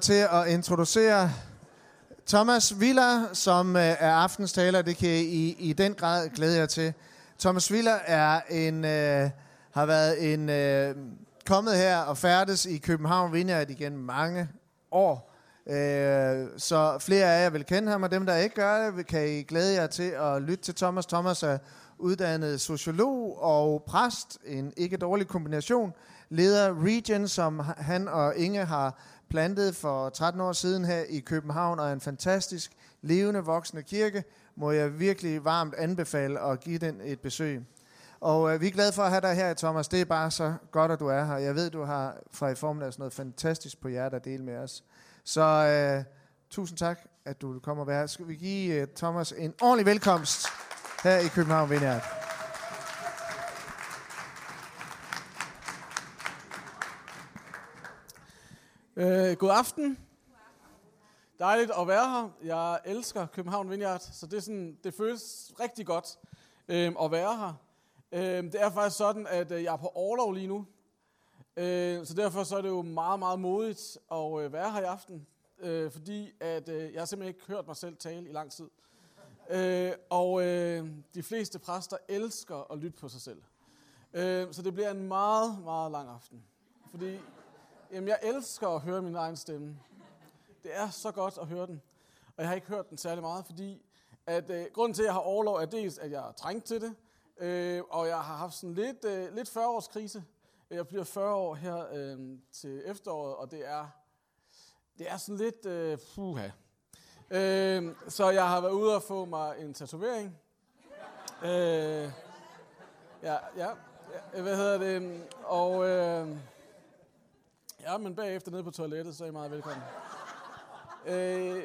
til at introducere Thomas Villa, som øh, er aftens taler. Det kan I i den grad glæde jer til. Thomas Villa er en, øh, har været en, øh, kommet her og færdes i København Vineyard igen mange år. Øh, så flere af jer vil kende ham, og dem, der ikke gør det, kan I glæde jer til at lytte til Thomas. Thomas er uddannet sociolog og præst, en ikke dårlig kombination. Leder Region, som han og Inge har plantet for 13 år siden her i København, og er en fantastisk levende voksende kirke, må jeg virkelig varmt anbefale at give den et besøg. Og øh, vi er glade for at have dig her, Thomas. Det er bare så godt, at du er her. Jeg ved, du har fra i formiddags noget fantastisk på hjertet at dele med os. Så øh, tusind tak, at du kommer og være her. Skal vi give øh, Thomas en ordentlig velkomst her i København Vineyard. Øh, god aften. Dejligt at være her. Jeg elsker København Vineyard, så det, er sådan, det føles rigtig godt øh, at være her. Øh, det er faktisk sådan, at øh, jeg er på overlov lige nu. Øh, så derfor så er det jo meget, meget modigt at øh, være her i aften. Øh, fordi at, øh, jeg har simpelthen ikke hørt mig selv tale i lang tid. Øh, og øh, de fleste præster elsker at lytte på sig selv. Øh, så det bliver en meget, meget lang aften. Fordi Jamen, jeg elsker at høre min egen stemme. Det er så godt at høre den. Og jeg har ikke hørt den særlig meget, fordi at, øh, grunden til, at jeg har overlov, er dels, at jeg er trængt til det, øh, og jeg har haft sådan lidt, øh, lidt 40-års krise. Jeg bliver 40 år her øh, til efteråret, og det er, det er sådan lidt øh, puha. Øh, så jeg har været ude og få mig en tatovering. Øh, ja, ja, hvad hedder det? Og... Øh, Ja, men bagefter nede på toilettet, så er I meget velkommen. øh,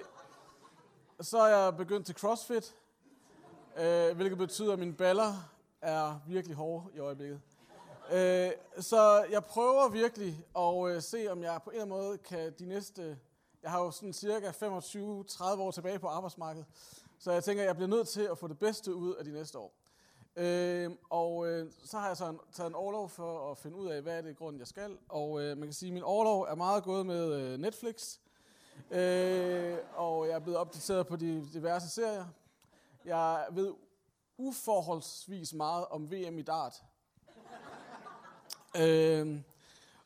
så er jeg begyndt til CrossFit, øh, hvilket betyder, at mine baller er virkelig hårde i øjeblikket. Øh, så jeg prøver virkelig at øh, se, om jeg på en eller anden måde kan de næste... Jeg har jo sådan cirka 25-30 år tilbage på arbejdsmarkedet, så jeg tænker, at jeg bliver nødt til at få det bedste ud af de næste år. Øh, og øh, så har jeg så en, taget en overlov for at finde ud af, hvad er det grund, jeg skal. Og øh, man kan sige, at min overlov er meget gået med øh, Netflix. Øh, og jeg er blevet opdateret på de diverse serier. Jeg ved uforholdsvis meget om VM i dart. øh,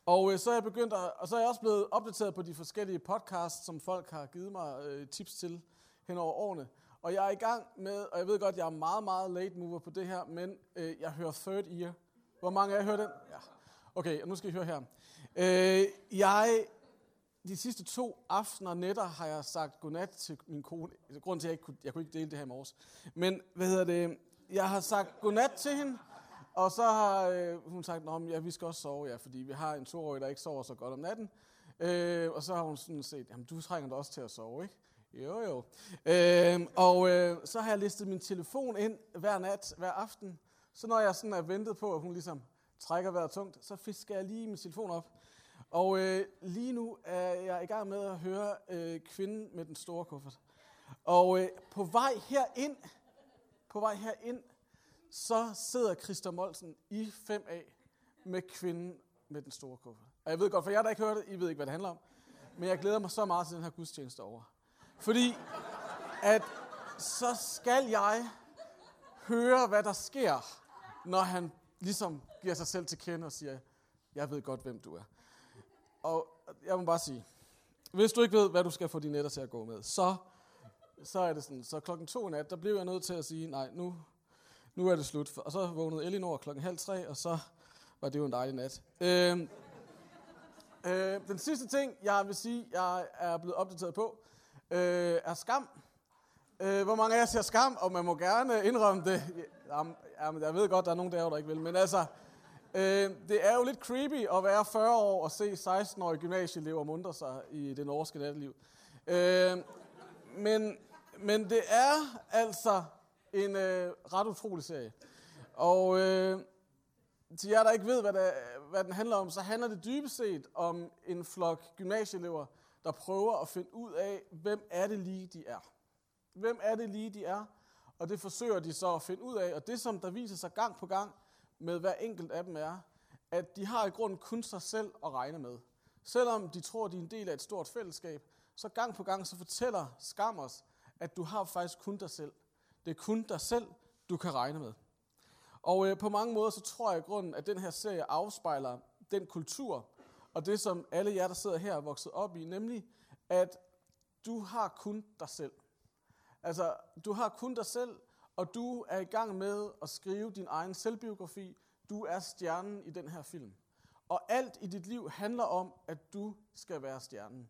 og øh, så er jeg begyndt at, og så er jeg også blevet opdateret på de forskellige podcasts, som folk har givet mig øh, tips til hen over årene. Og jeg er i gang med, og jeg ved godt, jeg er meget, meget late mover på det her, men øh, jeg hører Third Ear. Hvor mange af jer hører den? Ja. Okay, og nu skal I høre her. Øh, jeg, de sidste to aftener og nætter har jeg sagt godnat til min kone. Grunden til, at jeg ikke kunne, jeg kunne ikke dele det her i morges. Men, hvad hedder det? Jeg har sagt godnat til hende, og så har øh, hun sagt, at ja, vi skal også sove, ja, fordi vi har en toårig, der ikke sover så godt om natten. Øh, og så har hun sådan set, jamen du trænger da også til at sove, ikke? Jo, jo. Øh, og øh, så har jeg listet min telefon ind hver nat, hver aften. Så når jeg sådan er ventet på, at hun ligesom trækker vejret tungt, så fisker jeg lige min telefon op. Og øh, lige nu er jeg i gang med at høre øh, Kvinden med den store kuffert. Og øh, på vej herind, på vej herind, så sidder Christa Molsen i 5A med Kvinden med den store kuffert. Og jeg ved godt, for jer der ikke hørte det, I ved ikke, hvad det handler om. Men jeg glæder mig så meget til den her gudstjeneste over. Fordi at så skal jeg høre, hvad der sker, når han ligesom giver sig selv til kende og siger, jeg ved godt, hvem du er. Og jeg må bare sige, hvis du ikke ved, hvad du skal få dine netter til at gå med, så, så er det sådan, så klokken to nat, der blev jeg nødt til at sige, nej, nu, nu er det slut. Og så vågnede Elinor klokken halv tre, og så var det jo en dejlig nat. Øh, øh, den sidste ting, jeg vil sige, jeg er blevet opdateret på, øh, er skam. Øh, hvor mange af jer ser skam, og man må gerne indrømme det. Jamen, jeg ved godt, der er nogen der, der ikke vil, men altså, øh, det er jo lidt creepy at være 40 år og se 16-årige gymnasieelever mundre sig i det norske natteliv. Øh, men, men det er altså en øh, ret utrolig serie. Og øh, til jer, der ikke ved, hvad, det, hvad den handler om, så handler det dybest set om en flok gymnasieelever, der prøver at finde ud af, hvem er det lige, de er. Hvem er det lige, de er? Og det forsøger de så at finde ud af. Og det, som der viser sig gang på gang med hver enkelt af dem, er, at de har i grunden kun sig selv at regne med. Selvom de tror, de er en del af et stort fællesskab, så gang på gang så fortæller skam os, at du har faktisk kun dig selv. Det er kun dig selv, du kan regne med. Og øh, på mange måder, så tror jeg i grunden, at den her serie afspejler den kultur, og det som alle jer, der sidder her, er vokset op i, nemlig, at du har kun dig selv. Altså, du har kun dig selv, og du er i gang med at skrive din egen selvbiografi. Du er stjernen i den her film. Og alt i dit liv handler om, at du skal være stjernen.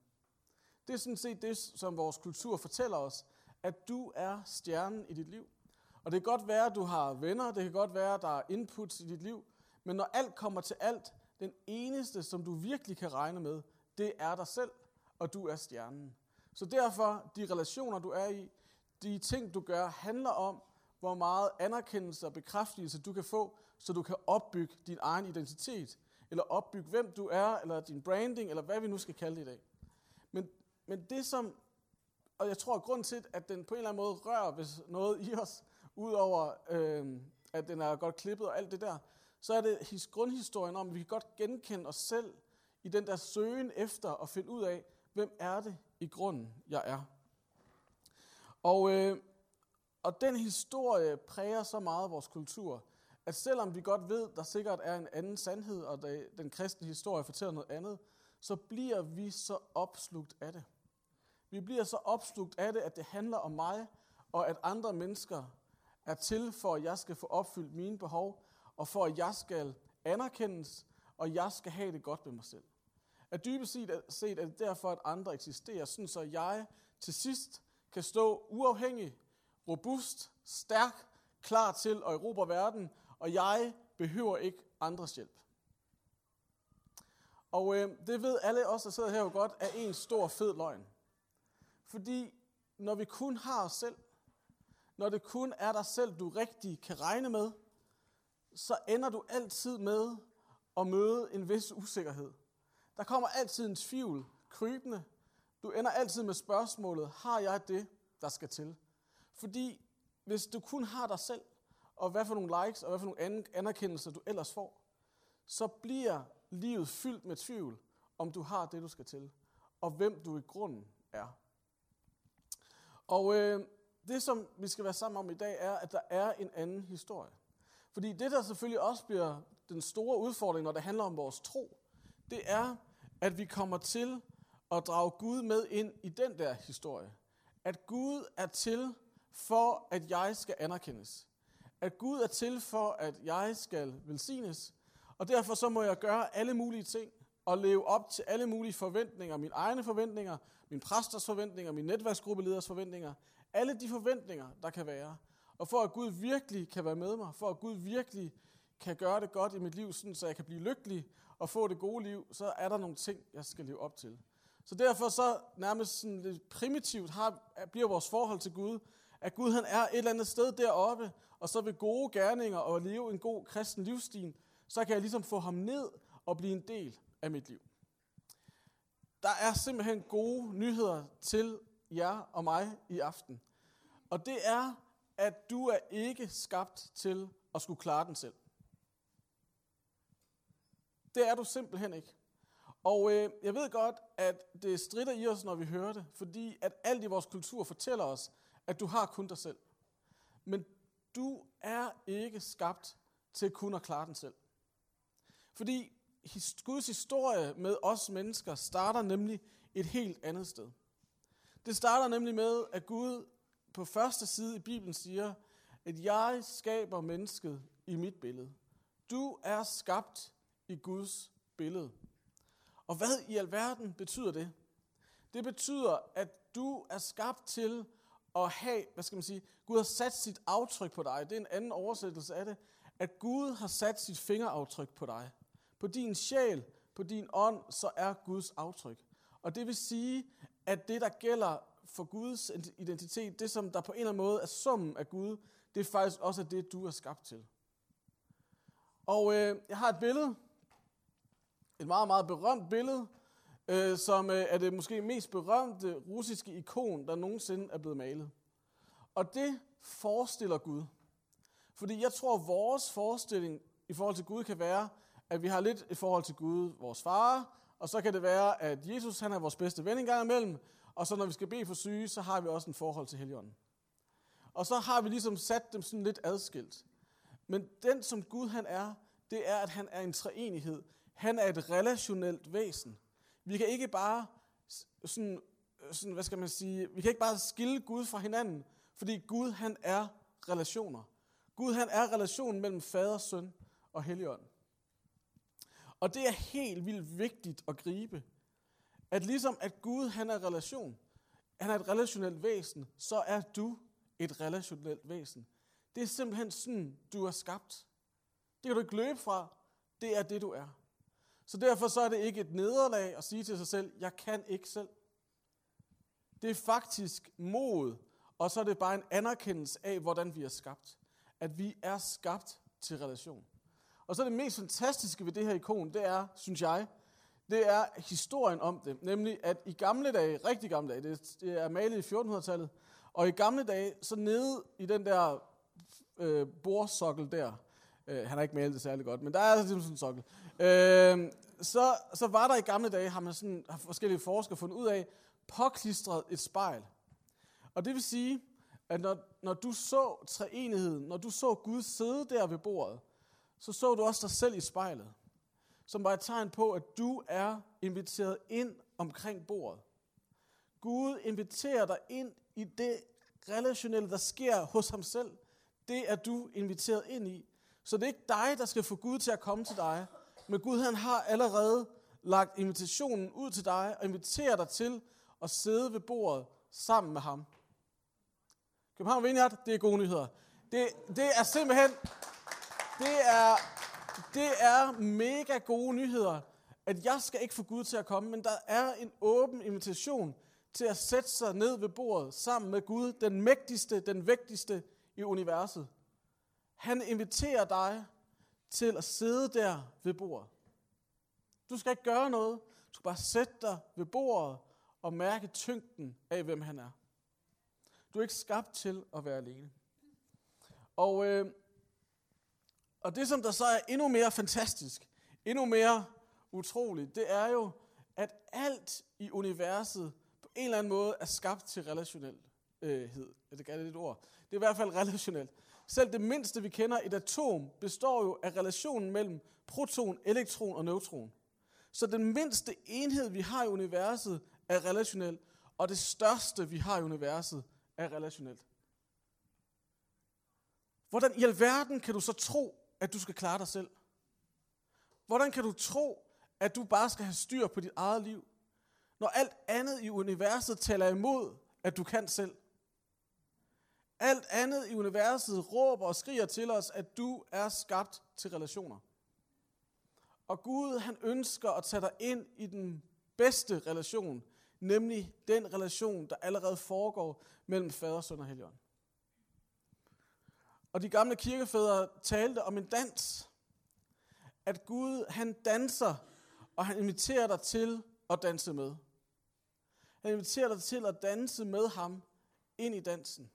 Det er sådan set det, som vores kultur fortæller os, at du er stjernen i dit liv. Og det kan godt være, at du har venner, det kan godt være, at der er inputs i dit liv, men når alt kommer til alt, den eneste, som du virkelig kan regne med, det er dig selv, og du er stjernen. Så derfor, de relationer, du er i, de ting, du gør, handler om, hvor meget anerkendelse og bekræftelse du kan få, så du kan opbygge din egen identitet, eller opbygge, hvem du er, eller din branding, eller hvad vi nu skal kalde det i dag. Men, men det som, og jeg tror, at grund til, at den på en eller anden måde rører hvis noget i os, udover øh, at den er godt klippet og alt det der, så er det his, grundhistorien om, at vi kan godt genkende os selv i den der søgen efter at finde ud af, hvem er det i grunden, jeg er. Og, øh, og den historie præger så meget vores kultur, at selvom vi godt ved, der sikkert er en anden sandhed, og den kristne historie fortæller noget andet, så bliver vi så opslugt af det. Vi bliver så opslugt af det, at det handler om mig, og at andre mennesker er til for, at jeg skal få opfyldt mine behov, og for at jeg skal anerkendes, og jeg skal have det godt med mig selv. At dybest set er det derfor, at andre eksisterer, sådan så jeg til sidst kan stå uafhængig, robust, stærk, klar til at erobre verden, og jeg behøver ikke andres hjælp. Og øh, det ved alle os, der sidder her jo godt, er en stor fed løgn. Fordi når vi kun har os selv, når det kun er dig selv, du rigtig kan regne med, så ender du altid med at møde en vis usikkerhed. Der kommer altid en tvivl krybende. Du ender altid med spørgsmålet, har jeg det, der skal til? Fordi hvis du kun har dig selv, og hvad for nogle likes og hvad for nogle anerkendelser du ellers får, så bliver livet fyldt med tvivl, om du har det, du skal til, og hvem du i grunden er. Og øh, det, som vi skal være sammen om i dag, er, at der er en anden historie. Fordi det, der selvfølgelig også bliver den store udfordring, når det handler om vores tro, det er, at vi kommer til at drage Gud med ind i den der historie. At Gud er til for, at jeg skal anerkendes. At Gud er til for, at jeg skal velsignes. Og derfor så må jeg gøre alle mulige ting og leve op til alle mulige forventninger. Mine egne forventninger, min præsters forventninger, min netværksgruppeleders forventninger. Alle de forventninger, der kan være. Og for at Gud virkelig kan være med mig, for at Gud virkelig kan gøre det godt i mit liv, sådan, så jeg kan blive lykkelig og få det gode liv, så er der nogle ting, jeg skal leve op til. Så derfor så nærmest sådan lidt primitivt har, bliver vores forhold til Gud, at Gud han er et eller andet sted deroppe, og så ved gode gerninger og leve en god kristen livsstil, så kan jeg ligesom få ham ned og blive en del af mit liv. Der er simpelthen gode nyheder til jer og mig i aften. Og det er, at du er ikke skabt til at skulle klare den selv. Det er du simpelthen ikke. Og øh, jeg ved godt, at det strider i os, når vi hører det, fordi at alt i vores kultur fortæller os, at du har kun dig selv. Men du er ikke skabt til kun at klare den selv. Fordi Guds historie med os mennesker starter nemlig et helt andet sted. Det starter nemlig med, at Gud på første side i Bibelen siger, at jeg skaber mennesket i mit billede. Du er skabt i Guds billede. Og hvad i alverden betyder det? Det betyder, at du er skabt til at have, hvad skal man sige, Gud har sat sit aftryk på dig. Det er en anden oversættelse af det. At Gud har sat sit fingeraftryk på dig. På din sjæl, på din ånd, så er Guds aftryk. Og det vil sige, at det, der gælder for Guds identitet, det som der på en eller anden måde er summen af Gud, det er faktisk også det, du er skabt til. Og øh, jeg har et billede, et meget, meget berømt billede, øh, som øh, er det måske mest berømte russiske ikon, der nogensinde er blevet malet. Og det forestiller Gud. Fordi jeg tror, vores forestilling i forhold til Gud kan være, at vi har lidt i forhold til Gud, vores far, og så kan det være, at Jesus han er vores bedste ven en gang imellem, og så når vi skal bede for syge, så har vi også en forhold til Helligånden. Og så har vi ligesom sat dem sådan lidt adskilt. Men den, som Gud han er, det er, at han er en treenighed. Han er et relationelt væsen. Vi kan ikke bare sådan, sådan, hvad skal man sige, vi kan ikke bare skille Gud fra hinanden, fordi Gud han er relationer. Gud han er relationen mellem fader, søn og helligånd. Og det er helt vildt vigtigt at gribe, at ligesom at Gud han er relation, han er et relationelt væsen, så er du et relationelt væsen. Det er simpelthen sådan, du er skabt. Det kan du ikke løbe fra. Det er det, du er. Så derfor så er det ikke et nederlag at sige til sig selv, jeg kan ikke selv. Det er faktisk mod, og så er det bare en anerkendelse af, hvordan vi er skabt. At vi er skabt til relation. Og så det mest fantastiske ved det her ikon, det er, synes jeg, det er historien om det. Nemlig, at i gamle dage, rigtig gamle dage, det, er malet i 1400-tallet, og i gamle dage, så nede i den der øh, bordsokkel der, øh, han har ikke malet det særlig godt, men der er altså sådan en sokkel, øh, så, så var der i gamle dage, har man sådan, har forskellige forskere fundet ud af, påklistret et spejl. Og det vil sige, at når, når du så treenigheden, når du så Gud sidde der ved bordet, så så du også dig selv i spejlet, som var et tegn på, at du er inviteret ind omkring bordet. Gud inviterer dig ind i det relationelle, der sker hos ham selv. Det er du inviteret ind i. Så det er ikke dig, der skal få Gud til at komme til dig, men Gud han har allerede lagt invitationen ud til dig og inviterer dig til at sidde ved bordet sammen med ham. København Vineyard, det er gode nyheder. Det, det er simpelthen, det er, det er mega gode nyheder, at jeg skal ikke få Gud til at komme, men der er en åben invitation til at sætte sig ned ved bordet sammen med Gud, den mægtigste, den vigtigste i universet. Han inviterer dig til at sidde der ved bordet. Du skal ikke gøre noget. Du skal bare sætte dig ved bordet og mærke tyngden af, hvem han er. Du er ikke skabt til at være alene. Og, øh, og det, som der så er endnu mere fantastisk, endnu mere utroligt, det er jo, at alt i universet på en eller anden måde er skabt til relationelhed. Øh, det er det et ord. Det er i hvert fald relationelt. Selv det mindste, vi kender, et atom, består jo af relationen mellem proton, elektron og neutron. Så den mindste enhed, vi har i universet, er relationel, og det største, vi har i universet, er relationelt. Hvordan i alverden kan du så tro, at du skal klare dig selv? Hvordan kan du tro, at du bare skal have styr på dit eget liv, når alt andet i universet taler imod, at du kan selv? Alt andet i universet råber og skriger til os, at du er skabt til relationer. Og Gud, han ønsker at tage dig ind i den bedste relation, nemlig den relation, der allerede foregår mellem fader, søn og helligånd. Og de gamle kirkefædre talte om en dans. At Gud, han danser, og han inviterer dig til at danse med. Han inviterer dig til at danse med ham ind i dansen.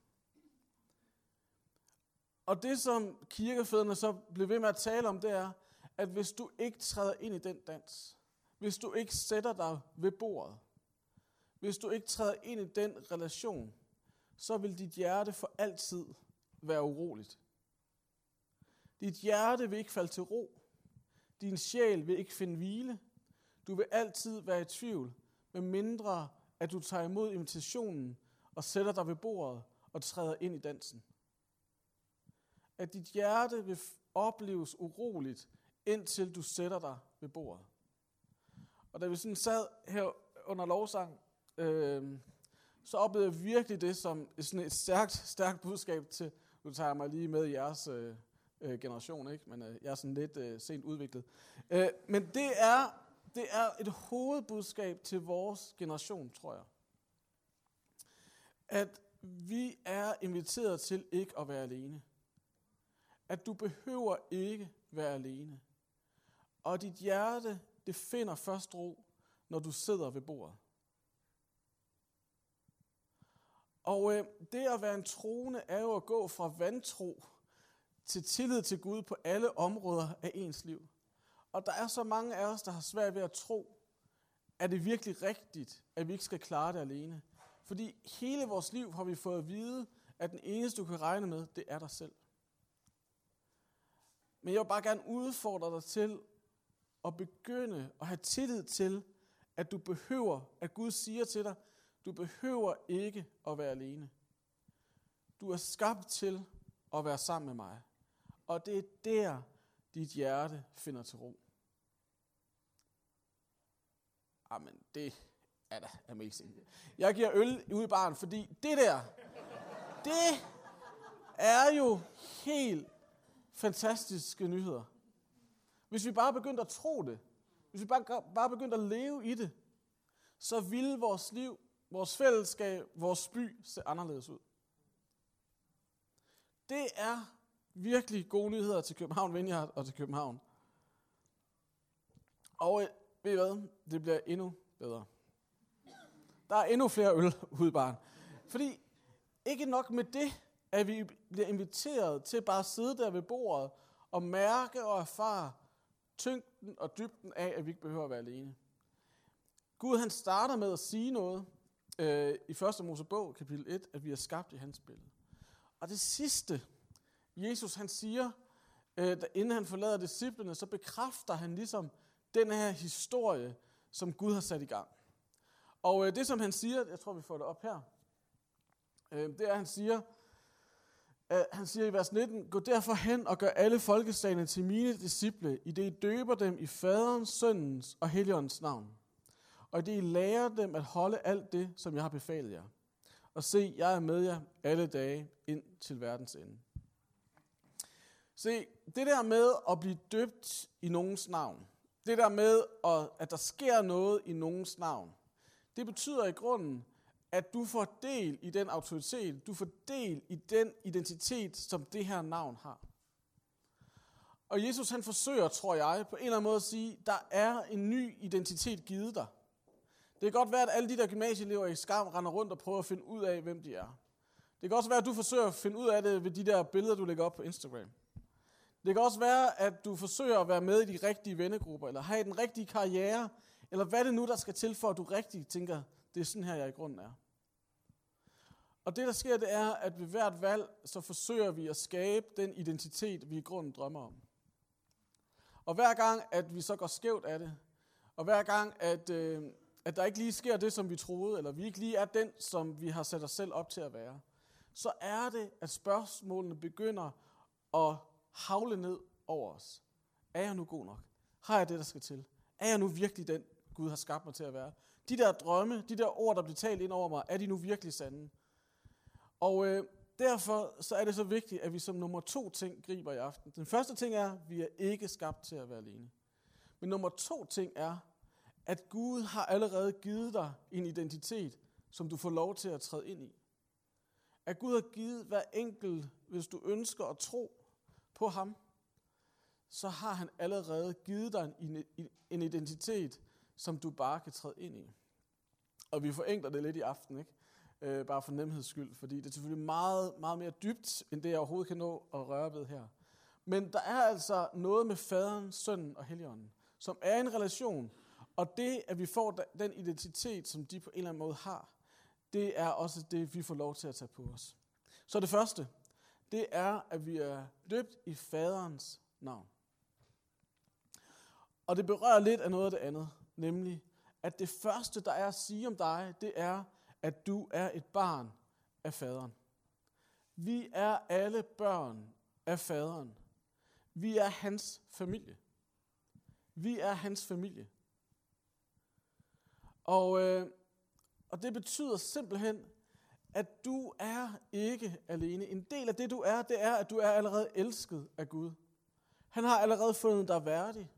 Og det, som kirkefædrene så blev ved med at tale om, det er, at hvis du ikke træder ind i den dans, hvis du ikke sætter dig ved bordet, hvis du ikke træder ind i den relation, så vil dit hjerte for altid være uroligt. Dit hjerte vil ikke falde til ro. Din sjæl vil ikke finde hvile. Du vil altid være i tvivl, med mindre at du tager imod invitationen og sætter dig ved bordet og træder ind i dansen. At dit hjerte vil opleves uroligt, indtil du sætter dig ved bordet. Og da vi sådan sad her under lovsang, øh, så oplevede jeg virkelig det som sådan et stærkt, stærkt budskab til, nu tager jeg mig lige med i jeres øh, øh, generation, ikke? men øh, jeg er sådan lidt øh, sent udviklet. Øh, men det er, det er et hovedbudskab til vores generation, tror jeg. At vi er inviteret til ikke at være alene. At du behøver ikke være alene. Og dit hjerte, det finder først ro, når du sidder ved bordet. Og øh, det at være en troende er jo at gå fra vantro til tillid til Gud på alle områder af ens liv. Og der er så mange af os, der har svært ved at tro, er det virkelig rigtigt, at vi ikke skal klare det alene? Fordi hele vores liv har vi fået at vide, at den eneste, du kan regne med, det er dig selv. Men jeg vil bare gerne udfordre dig til at begynde at have tillid til, at du behøver, at Gud siger til dig, du behøver ikke at være alene. Du er skabt til at være sammen med mig. Og det er der, dit hjerte finder til ro. Amen, det er da amazing. Jeg giver øl ud i baren, fordi det der, det er jo helt fantastiske nyheder. Hvis vi bare begyndte at tro det, hvis vi bare, bare begyndte at leve i det, så ville vores liv, vores fællesskab, vores by se anderledes ud. Det er virkelig gode nyheder til København Vineyard og til København. Og øh, ved I hvad? Det bliver endnu bedre. Der er endnu flere øl ude i baren. Fordi ikke nok med det, at vi bliver inviteret til bare at sidde der ved bordet og mærke og erfare tyngden og dybden af, at vi ikke behøver at være alene. Gud han starter med at sige noget øh, i 1. Mosebog, kapitel 1, at vi er skabt i hans billede. Og det sidste, Jesus han siger, øh, inden han forlader disciplene, så bekræfter han ligesom den her historie, som Gud har sat i gang. Og øh, det, som han siger, jeg tror, vi får det op her, øh, det er, at han siger, øh, han siger i vers 19, Gå derfor hen og gør alle folkeslagene til mine disciple, i det I døber dem i faderens, søndens og helligåndens navn. Og det I lærer dem at holde alt det, som jeg har befalet jer. Og se, jeg er med jer alle dage ind til verdens ende. Se, det der med at blive døbt i nogens navn, det der med, at der sker noget i nogens navn, det betyder i grunden, at du får del i den autoritet, du får del i den identitet, som det her navn har. Og Jesus han forsøger, tror jeg, på en eller anden måde at sige, der er en ny identitet givet dig. Det kan godt være, at alle de der gymnasieelever i skam render rundt og prøver at finde ud af, hvem de er. Det kan også være, at du forsøger at finde ud af det ved de der billeder, du lægger op på Instagram. Det kan også være, at du forsøger at være med i de rigtige vennegrupper, eller have den rigtige karriere, eller hvad det nu, der skal til, for at du rigtig tænker, det er sådan her, jeg i grunden er. Og det, der sker, det er, at ved hvert valg, så forsøger vi at skabe den identitet, vi i grunden drømmer om. Og hver gang, at vi så går skævt af det, og hver gang, at, øh, at der ikke lige sker det, som vi troede, eller vi ikke lige er den, som vi har sat os selv op til at være, så er det, at spørgsmålene begynder at havle ned over os. Er jeg nu god nok? Har jeg det, der skal til? Er jeg nu virkelig den, Gud har skabt mig til at være? De der drømme, de der ord, der bliver talt ind over mig, er de nu virkelig sande? Og øh, derfor så er det så vigtigt, at vi som nummer to ting griber i aften. Den første ting er, at vi er ikke skabt til at være alene. Men nummer to ting er, at Gud har allerede givet dig en identitet, som du får lov til at træde ind i. At Gud har givet hver enkelt, hvis du ønsker at tro på ham, så har han allerede givet dig en, en identitet, som du bare kan træde ind i. Og vi forenkler det lidt i aften, ikke? Øh, bare for nemheds skyld, fordi det er selvfølgelig meget, meget mere dybt, end det jeg overhovedet kan nå at røre ved her. Men der er altså noget med faderen, sønnen og helligånden, som er en relation, og det, at vi får den identitet, som de på en eller anden måde har, det er også det, vi får lov til at tage på os. Så det første, det er, at vi er døbt i faderens navn. Og det berører lidt af noget af det andet, nemlig, at det første, der er at sige om dig, det er, at du er et barn af faderen. Vi er alle børn af faderen. Vi er hans familie. Vi er hans familie. Og, øh, og det betyder simpelthen, at du er ikke alene. En del af det, du er, det er, at du er allerede elsket af Gud. Han har allerede fundet dig værdig.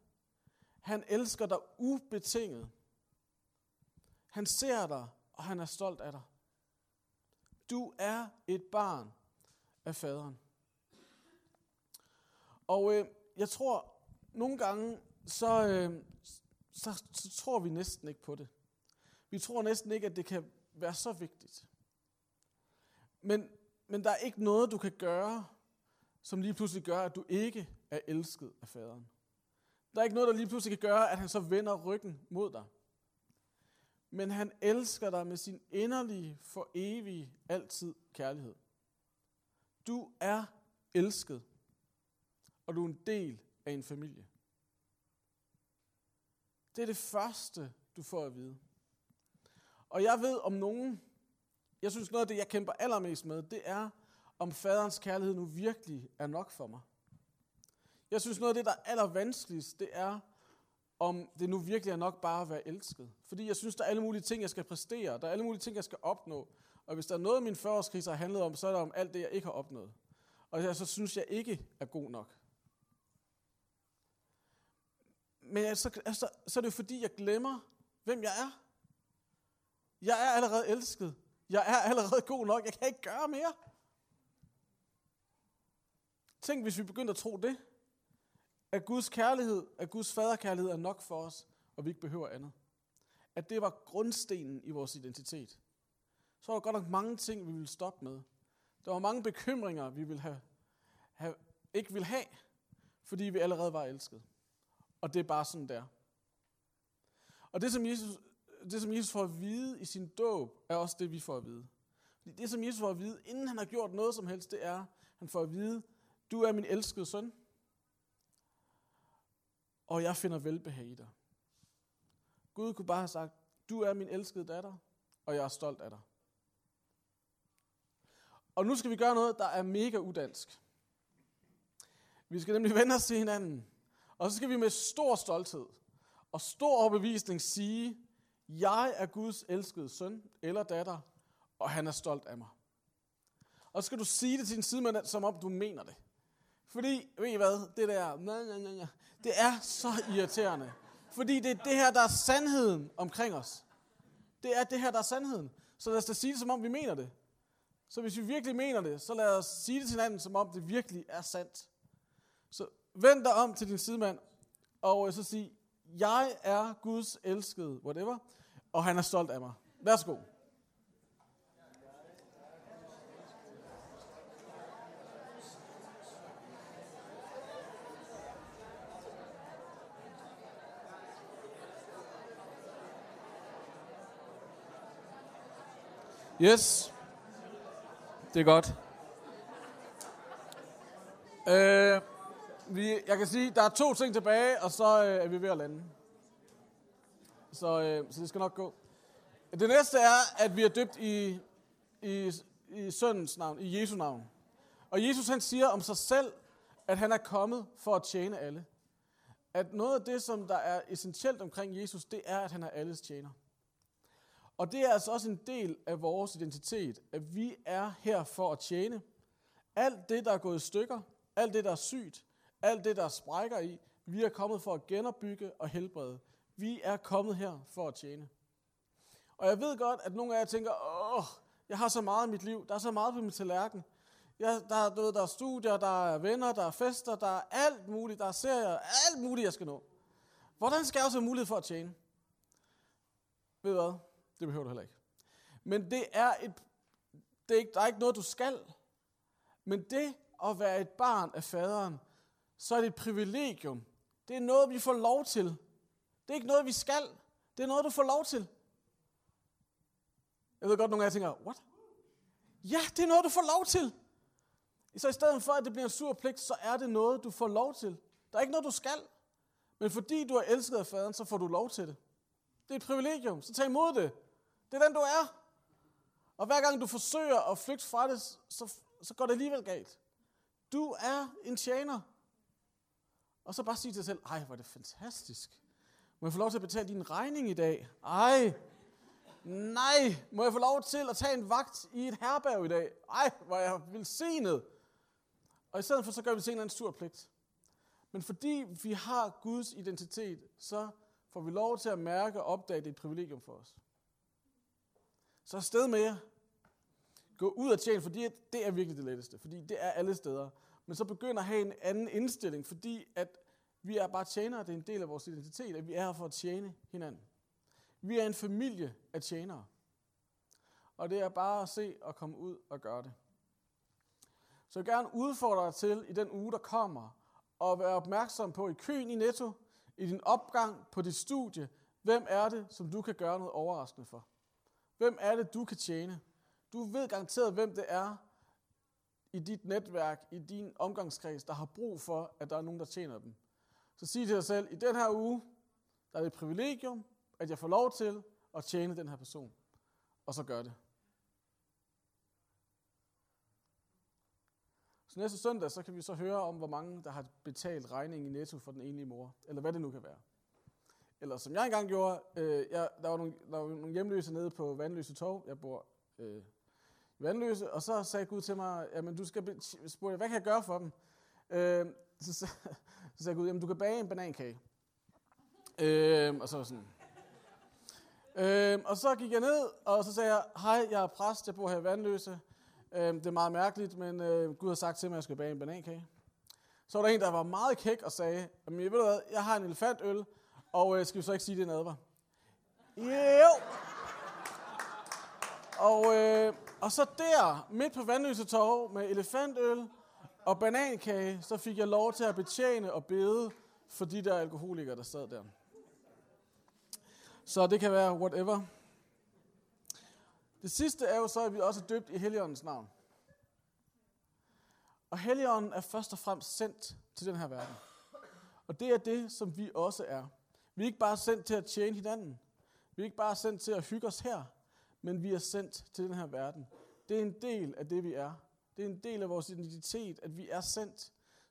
Han elsker dig ubetinget. Han ser dig, og han er stolt af dig. Du er et barn af faderen. Og øh, jeg tror, nogle gange, så, øh, så, så tror vi næsten ikke på det. Vi tror næsten ikke, at det kan være så vigtigt. Men, men der er ikke noget, du kan gøre, som lige pludselig gør, at du ikke er elsket af faderen. Der er ikke noget, der lige pludselig kan gøre, at han så vender ryggen mod dig. men han elsker dig med sin inderlige, for evige, altid kærlighed. Du er elsket, og du er en del af en familie. Det er det første, du får at vide. Og jeg ved om nogen, jeg synes noget af det, jeg kæmper allermest med, det er, om faderens kærlighed nu virkelig er nok for mig. Jeg synes noget af det, der er allervanskeligst, det er, om det nu virkelig er nok bare at være elsket. Fordi jeg synes, der er alle mulige ting, jeg skal præstere. Der er alle mulige ting, jeg skal opnå. Og hvis der er noget, min 40 har handlet om, så er det om alt det, jeg ikke har opnået. Og jeg så synes jeg ikke er god nok. Men altså, altså, så er det jo fordi, jeg glemmer, hvem jeg er. Jeg er allerede elsket. Jeg er allerede god nok. Jeg kan ikke gøre mere. Tænk, hvis vi begyndte at tro det. At Guds kærlighed, at Guds faderkærlighed er nok for os, og vi ikke behøver andet. At det var grundstenen i vores identitet. Så var der godt nok mange ting, vi ville stoppe med. Der var mange bekymringer, vi ville have, have, ikke ville have, fordi vi allerede var elsket. Og det er bare sådan der. Og det som, Jesus, det, som Jesus får at vide i sin dåb, er også det, vi får at vide. Fordi det, som Jesus får at vide, inden han har gjort noget som helst, det er, han får at vide, du er min elskede søn, og jeg finder velbehag i dig. Gud kunne bare have sagt, du er min elskede datter, og jeg er stolt af dig. Og nu skal vi gøre noget, der er mega udansk. Vi skal nemlig vende os til hinanden. Og så skal vi med stor stolthed og stor overbevisning sige, jeg er Guds elskede søn eller datter, og han er stolt af mig. Og så skal du sige det til din sidemand, som om du mener det. Fordi, ved I hvad, det der, nej, nej, nej, det er så irriterende. Fordi det er det her, der er sandheden omkring os. Det er det her, der er sandheden. Så lad os da sige det, som om vi mener det. Så hvis vi virkelig mener det, så lad os sige det til hinanden, som om det virkelig er sandt. Så vend dig om til din sidemand, og øh, så sig, jeg er Guds elskede, whatever, og han er stolt af mig. Værsgo. Yes. Det er godt. Øh, vi, jeg kan sige, der er to ting tilbage, og så øh, er vi ved at lande. Så, øh, så det skal nok gå. Det næste er, at vi er døbt i, i, i søndens navn, i Jesu navn. Og Jesus han siger om sig selv, at han er kommet for at tjene alle. At noget af det, som der er essentielt omkring Jesus, det er, at han er alles tjener. Og det er altså også en del af vores identitet, at vi er her for at tjene. Alt det, der er gået i stykker, alt det, der er sygt, alt det, der sprækker i, vi er kommet for at genopbygge og helbrede. Vi er kommet her for at tjene. Og jeg ved godt, at nogle af jer tænker, åh, jeg har så meget i mit liv, der er så meget på min tallerken. Jeg, der, du ved, der er studier, der er venner, der er fester, der er alt muligt, der er serier, alt muligt, jeg skal nå. Hvordan skal jeg også have mulighed for at tjene? Ved du hvad? Det behøver du heller ikke. Men det er et, det er ikke, der er ikke noget, du skal. Men det at være et barn af faderen, så er det et privilegium. Det er noget, vi får lov til. Det er ikke noget, vi skal. Det er noget, du får lov til. Jeg ved godt, nogle af jer tænker, what? Ja, det er noget, du får lov til. Så i stedet for, at det bliver en sur pligt, så er det noget, du får lov til. Der er ikke noget, du skal. Men fordi du er elsket af faderen, så får du lov til det. Det er et privilegium, så tag imod det. Det er den, du er. Og hver gang du forsøger at flygte fra det, så, så går det alligevel galt. Du er en tjener. Og så bare sige til dig selv, ej, hvor er det fantastisk. Må jeg få lov til at betale din regning i dag? Ej, nej, må jeg få lov til at tage en vagt i et herberg i dag? Ej, hvor jeg velsignet. Og i stedet for, så gør vi til en eller anden sur pligt. Men fordi vi har Guds identitet, så får vi lov til at mærke og opdage, at det er et privilegium for os. Så afsted med jer. Gå ud og tjene, fordi det er virkelig det letteste. Fordi det er alle steder. Men så begynder at have en anden indstilling, fordi at vi er bare tjenere. Det er en del af vores identitet, at vi er her for at tjene hinanden. Vi er en familie af tjenere. Og det er bare at se og komme ud og gøre det. Så jeg vil gerne udfordre dig til i den uge, der kommer, at være opmærksom på i køen i Netto, i din opgang på dit studie, Hvem er det, som du kan gøre noget overraskende for? Hvem er det, du kan tjene? Du ved garanteret, hvem det er i dit netværk, i din omgangskreds, der har brug for, at der er nogen, der tjener dem. Så sig til dig selv, i den her uge, der er det et privilegium, at jeg får lov til at tjene den her person. Og så gør det. Så næste søndag, så kan vi så høre om, hvor mange, der har betalt regningen i netto for den enlige mor. Eller hvad det nu kan være. Eller som jeg engang gjorde, øh, jeg, der, var nogle, der var nogle hjemløse nede på Vandløse Torv. Jeg bor øh, Vandløse. Og så sagde Gud til mig, jamen du skal spørge, hvad kan jeg gøre for dem? Øh, så, så, så sagde Gud, jamen du kan bage en banankage. Øh, og så var sådan, Øh, og så gik jeg ned, og så sagde jeg, hej, jeg er præst, jeg bor her i Vandløse. Øh, det er meget mærkeligt, men øh, Gud har sagt til mig, at jeg skal bage en banankage. Så var der en, der var meget kæk og sagde, jamen, ved du hvad, jeg har en elefantøl, og øh, skal vi så ikke sige, det er nadver? Jo! Og, øh, og så der, midt på Vandløse Torv, med elefantøl og banankage, så fik jeg lov til at betjene og bede for de der alkoholikere, der sad der. Så det kan være whatever. Det sidste er jo så, at vi også er døbt i Helligåndens navn. Og Helligånden er først og fremmest sendt til den her verden. Og det er det, som vi også er. Vi er ikke bare sendt til at tjene hinanden. Vi er ikke bare sendt til at hygge os her, men vi er sendt til den her verden. Det er en del af det, vi er. Det er en del af vores identitet, at vi er sendt.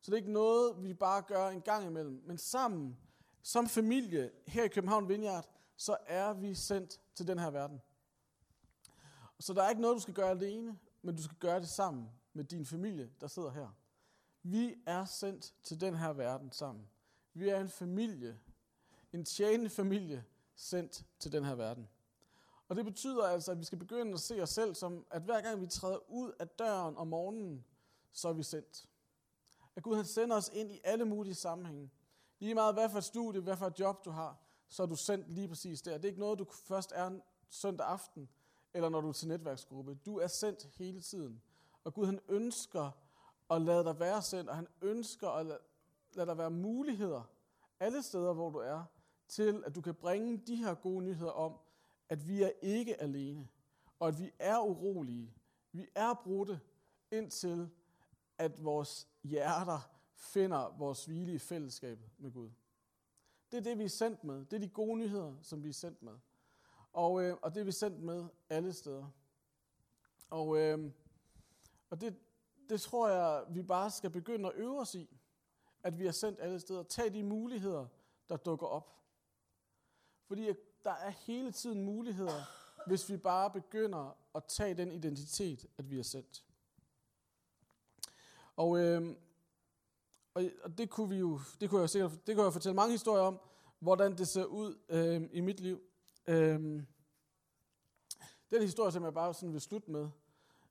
Så det er ikke noget, vi bare gør en gang imellem. Men sammen, som familie her i København Vineyard, så er vi sendt til den her verden. Så der er ikke noget, du skal gøre alene, men du skal gøre det sammen med din familie, der sidder her. Vi er sendt til den her verden sammen. Vi er en familie, en tjenende familie, sendt til den her verden. Og det betyder altså, at vi skal begynde at se os selv som, at hver gang vi træder ud af døren om morgenen, så er vi sendt. At Gud han sender os ind i alle mulige sammenhænge. Lige meget hvad for et studie, hvad for et job du har, så er du sendt lige præcis der. Det er ikke noget, du først er søndag aften, eller når du er til netværksgruppe. Du er sendt hele tiden. Og Gud han ønsker at lade dig være sendt, og han ønsker at lade dig være muligheder alle steder, hvor du er, til at du kan bringe de her gode nyheder om, at vi er ikke alene, og at vi er urolige. Vi er brudte, indtil at vores hjerter finder vores hvile i fællesskabet med Gud. Det er det, vi er sendt med. Det er de gode nyheder, som vi er sendt med. Og, øh, og det er vi sendt med alle steder. Og, øh, og det, det tror jeg, vi bare skal begynde at øve os i. At vi er sendt alle steder. Tag de muligheder, der dukker op. Fordi der er hele tiden muligheder, hvis vi bare begynder at tage den identitet, at vi er sendt. Og, øh, og, og det kunne vi jo, det kunne jeg sikkert, det kunne jeg fortælle mange historier om, hvordan det ser ud øh, i mit liv. Øh, den historie, som jeg bare sådan vil slutte med,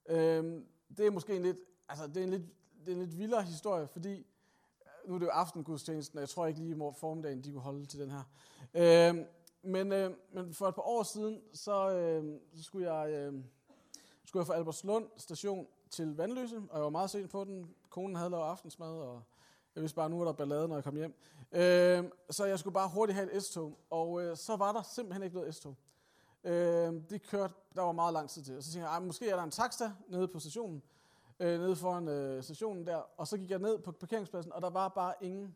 øh, det er måske en lidt, altså det er en lidt, det er en lidt vildere historie, fordi øh, nu er det jo aftengudstjenesten, og jeg tror ikke lige i formiddagen, de kunne holde til den her. Øh, men, øh, men for et par år siden, så, øh, så skulle jeg, øh, skulle jeg fra Albertslund station til Vandløse, og jeg var meget sent på den. Konen havde lavet aftensmad, og jeg vidste bare, nu var der ballade, når jeg kom hjem. Øh, så jeg skulle bare hurtigt have et S-tog, og øh, så var der simpelthen ikke noget S-tog. Øh, det kørte, der var meget lang tid til. Og så tænkte jeg, måske er der en taxa nede på stationen, øh, nede foran øh, stationen der. Og så gik jeg ned på parkeringspladsen, og der var bare ingen,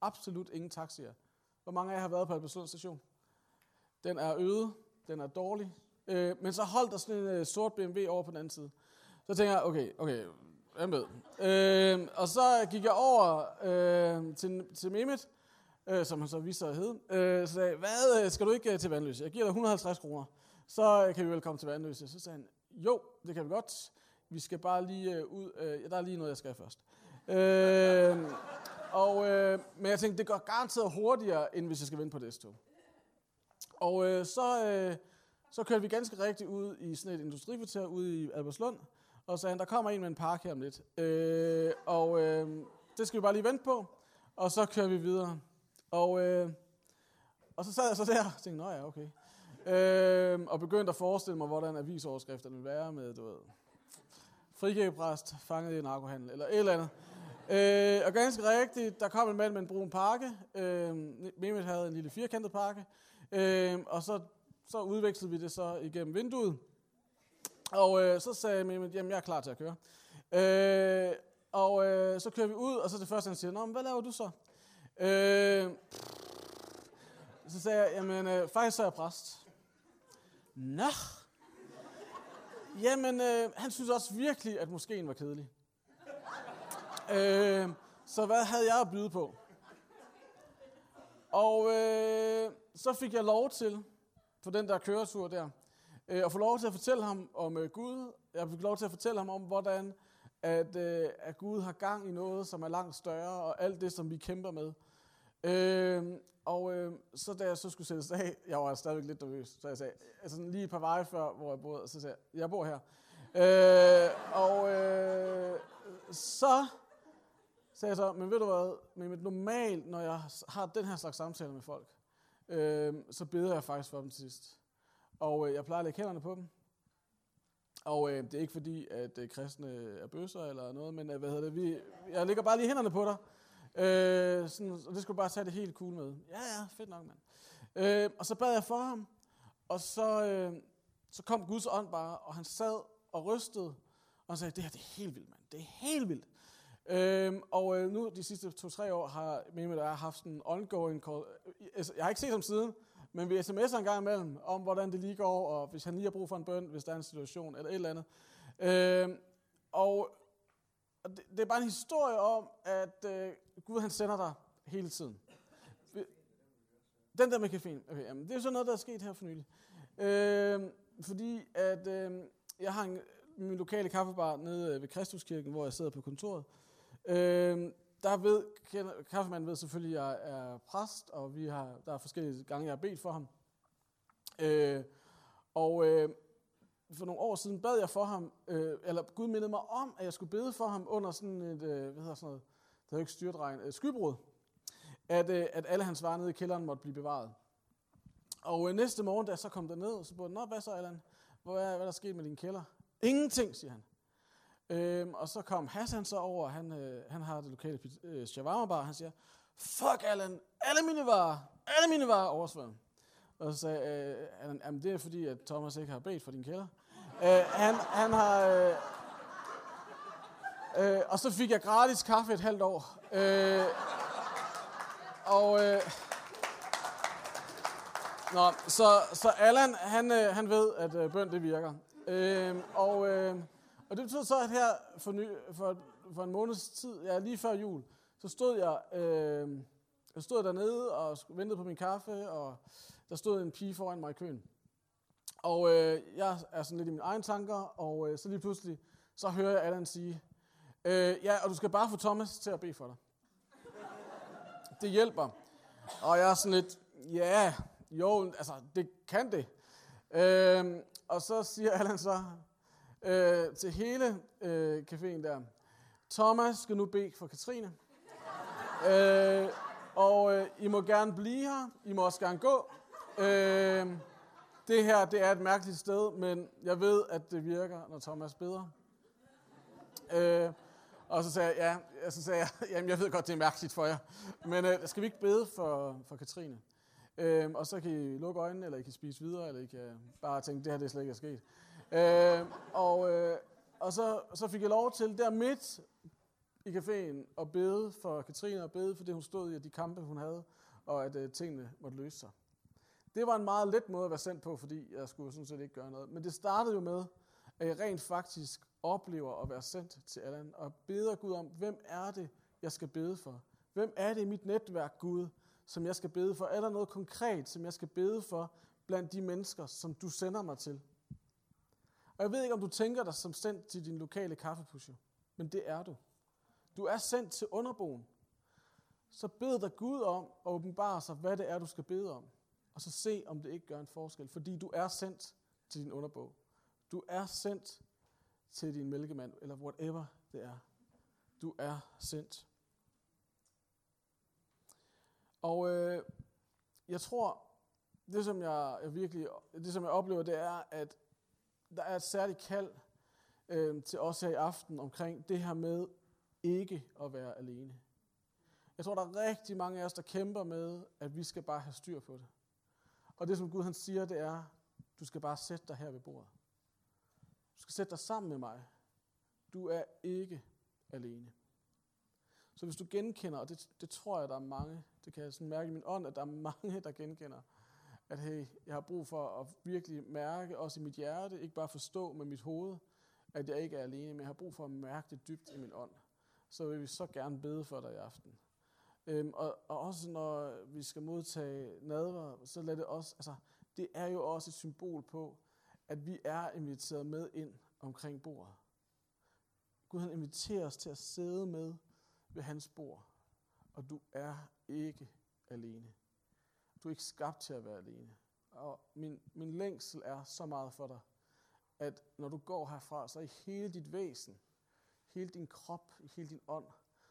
absolut ingen taxier. Hvor mange af jer har været på Albertslund station? Den er øde, den er dårlig. Øh, men så holdt der sådan en øh, sort BMW over på den anden side. Så tænker jeg, okay, okay, med. Øh, og så gik jeg over øh, til, til Mehmet, øh, som han så viste sig at hedde. Øh, så sagde jeg, hvad, øh, skal du ikke øh, til Vandløse? Jeg giver dig 150 kroner. Så øh, kan vi vel komme til Vandløse. Så sagde han, jo, det kan vi godt. Vi skal bare lige øh, ud. Øh, der er lige noget, jeg skal først. Øh, og, øh, men jeg tænkte, det går garanteret hurtigere, end hvis jeg skal vente på det tog Og øh, så, øh, så kørte vi ganske rigtigt ud i sådan et industrikvarter ude i Albertslund. Og sagde han, der kommer en med en park her om lidt. Øh, og øh, det skal vi bare lige vente på. Og så kører vi videre. Og, øh, og så sad jeg så der og tænkte, nå ja, okay. Øh, og begyndte at forestille mig, hvordan avisoverskrifterne ville være med, du ved, frikæbepræst fanget i narkohandel, eller et eller andet. Øh, og ganske rigtigt, der kom en mand med en brun pakke. Øh, Mehmet havde en lille firkantet pakke. Øh, og så, så udvekslede vi det så igennem vinduet. Og øh, så sagde Mehmet, jamen jeg er klar til at køre. Øh, og øh, så kører vi ud, og så det første, han siger, Nå, men hvad laver du så? Øh, så sagde jeg, jamen øh, faktisk så er jeg præst. Nå. Jamen, øh, han synes også virkelig, at moskeen var kedelig øh, så hvad havde jeg at byde på? Og øh, så fik jeg lov til, på den der køretur der, øh, at få lov til at fortælle ham om øh, Gud. Jeg fik lov til at fortælle ham om, hvordan at, øh, at Gud har gang i noget, som er langt større, og alt det, som vi kæmper med. Øh, og øh, så da jeg så skulle sættes af, jeg var stadigvæk lidt nervøs, så jeg sagde, altså lige et par veje før, hvor jeg boede, så sagde jeg, jeg bor her. Øh, og øh, så sagde jeg så, men ved du hvad, men normalt, når jeg har den her slags samtaler med folk, øh, så beder jeg faktisk for dem til sidst. Og øh, jeg plejer at lægge hænderne på dem. Og øh, det er ikke fordi, at øh, kristne er bøsser eller noget, men øh, hvad hedder det, vi, jeg lægger bare lige hænderne på dig. Øh, sådan, og det skulle bare tage det helt cool med. Ja, ja, fedt nok, mand. Øh, og så bad jeg for ham, og så, øh, så kom Guds ånd bare, og han sad og rystede, og han sagde, det her det er helt vildt, mand. Det er helt vildt. Øhm, og øh, nu de sidste to-tre år har Mehmet og jeg haft sådan en ongoing call. Øh, altså, jeg har ikke set ham siden, men vi sms'er en gang imellem om, hvordan det lige går, og hvis han lige har brug for en bøn, hvis der er en situation, eller et eller andet. Øhm, og det, det er bare en historie om, at øh, Gud han sender dig hele tiden. Den der med caféen. Okay, jamen, det er sådan noget, der er sket her for nylig. Øh, fordi at øh, jeg har en, min lokale kaffebar nede øh, ved Kristuskirken, hvor jeg sidder på kontoret. Øh, der ved, kaffemanden ved selvfølgelig, at jeg er præst, og vi har, der er forskellige gange, jeg har bedt for ham. Øh, og øh, for nogle år siden bad jeg for ham, øh, eller Gud mindede mig om, at jeg skulle bede for ham under sådan et, øh, hvad hedder sådan noget, det ikke styrtregn, øh, skybrud, at, øh, at alle hans varer nede i kælderen måtte blive bevaret. Og øh, næste morgen, da jeg så kom derned, så spurgte jeg, hvad så, Allan? Hvad er, hvad er der sket med din kælder? Ingenting, siger han. Øhm, og så kom Hassan så over, han, øh, han har det lokale øh, shawarma bar, han siger, fuck Allan, alle mine varer, alle mine varer oversvømmet. Og så sagde øh, Allan, jamen det er fordi, at Thomas ikke har bedt for din kælder. øh, han, han har... Øh, øh, og så fik jeg gratis kaffe et halvt år. Øh, og... Øh, Nå, så, så Allan, han, øh, han ved, at øh, bøn det virker. Øh, og, øh, og det betød så, at her for, ny, for, for en måneds tid, ja, lige før jul, så stod jeg, øh, jeg stod dernede og ventede på min kaffe, og der stod en pige foran mig i køen. Og øh, jeg er sådan lidt i mine egne tanker, og øh, så lige pludselig, så hører jeg Allan sige, øh, ja, og du skal bare få Thomas til at bede for dig. Det hjælper. Og jeg er sådan lidt, ja, jo, altså, det kan det. Øh, og så siger Allan så, øh, til hele øh, caféen der. Thomas skal nu bede for Katrine. øh, og øh, I må gerne blive her. I må også gerne gå. Øh, det her, det er et mærkeligt sted, men jeg ved, at det virker, når Thomas beder. Øh, og så sagde jeg, ja, så sagde jeg, jamen jeg ved godt, det er mærkeligt for jer, men øh, skal vi ikke bede for, for Katrine? Øh, og så kan I lukke øjnene, eller I kan spise videre, eller I kan bare tænke, det her det er slet ikke er sket. Øh, og øh, og så, så fik jeg lov til der midt i caféen at bede for Katrine, og bede for det, hun stod i, og de kampe, hun havde, og at øh, tingene måtte løse sig. Det var en meget let måde at være sendt på, fordi jeg skulle sådan set ikke gøre noget. Men det startede jo med, at jeg rent faktisk oplever at være sendt til Allan, og beder Gud om, hvem er det, jeg skal bede for? Hvem er det i mit netværk, Gud, som jeg skal bede for? Er der noget konkret, som jeg skal bede for blandt de mennesker, som du sender mig til? Og jeg ved ikke, om du tænker dig som sendt til din lokale kaffepusher, men det er du. Du er sendt til underboen. Så bed dig Gud om at åbenbare sig, hvad det er, du skal bede om. Og så se, om det ikke gør en forskel. Fordi du er sendt til din underbog. Du er sendt til din mælkemand, eller whatever det er. Du er sendt. Og øh, jeg tror, det som jeg, jeg virkelig, det som jeg oplever, det er, at der er et særligt kald øh, til os her i aften omkring det her med ikke at være alene. Jeg tror, der er rigtig mange af os, der kæmper med, at vi skal bare have styr på det. Og det, som Gud han siger, det er, du skal bare sætte dig her ved bordet. Du skal sætte dig sammen med mig. Du er ikke alene. Så hvis du genkender, og det, det tror jeg, der er mange, det kan jeg sådan mærke i min ånd, at der er mange, der genkender, at hey, jeg har brug for at virkelig mærke, også i mit hjerte, ikke bare forstå med mit hoved, at jeg ikke er alene, men jeg har brug for at mærke det dybt i min ånd. Så vil vi så gerne bede for dig i aften. Øhm, og, og også når vi skal modtage nadver, så lad det også, altså, det er jo også et symbol på, at vi er inviteret med ind omkring bordet. Gud han inviterer os til at sidde med ved hans bord, og du er ikke alene. Du er ikke skabt til at være alene. Og min, min længsel er så meget for dig, at når du går herfra, så i hele dit væsen, hele din krop, i hele din ånd,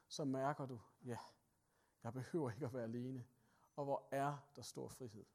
så mærker du, ja, jeg behøver ikke at være alene. Og hvor er der stor frihed.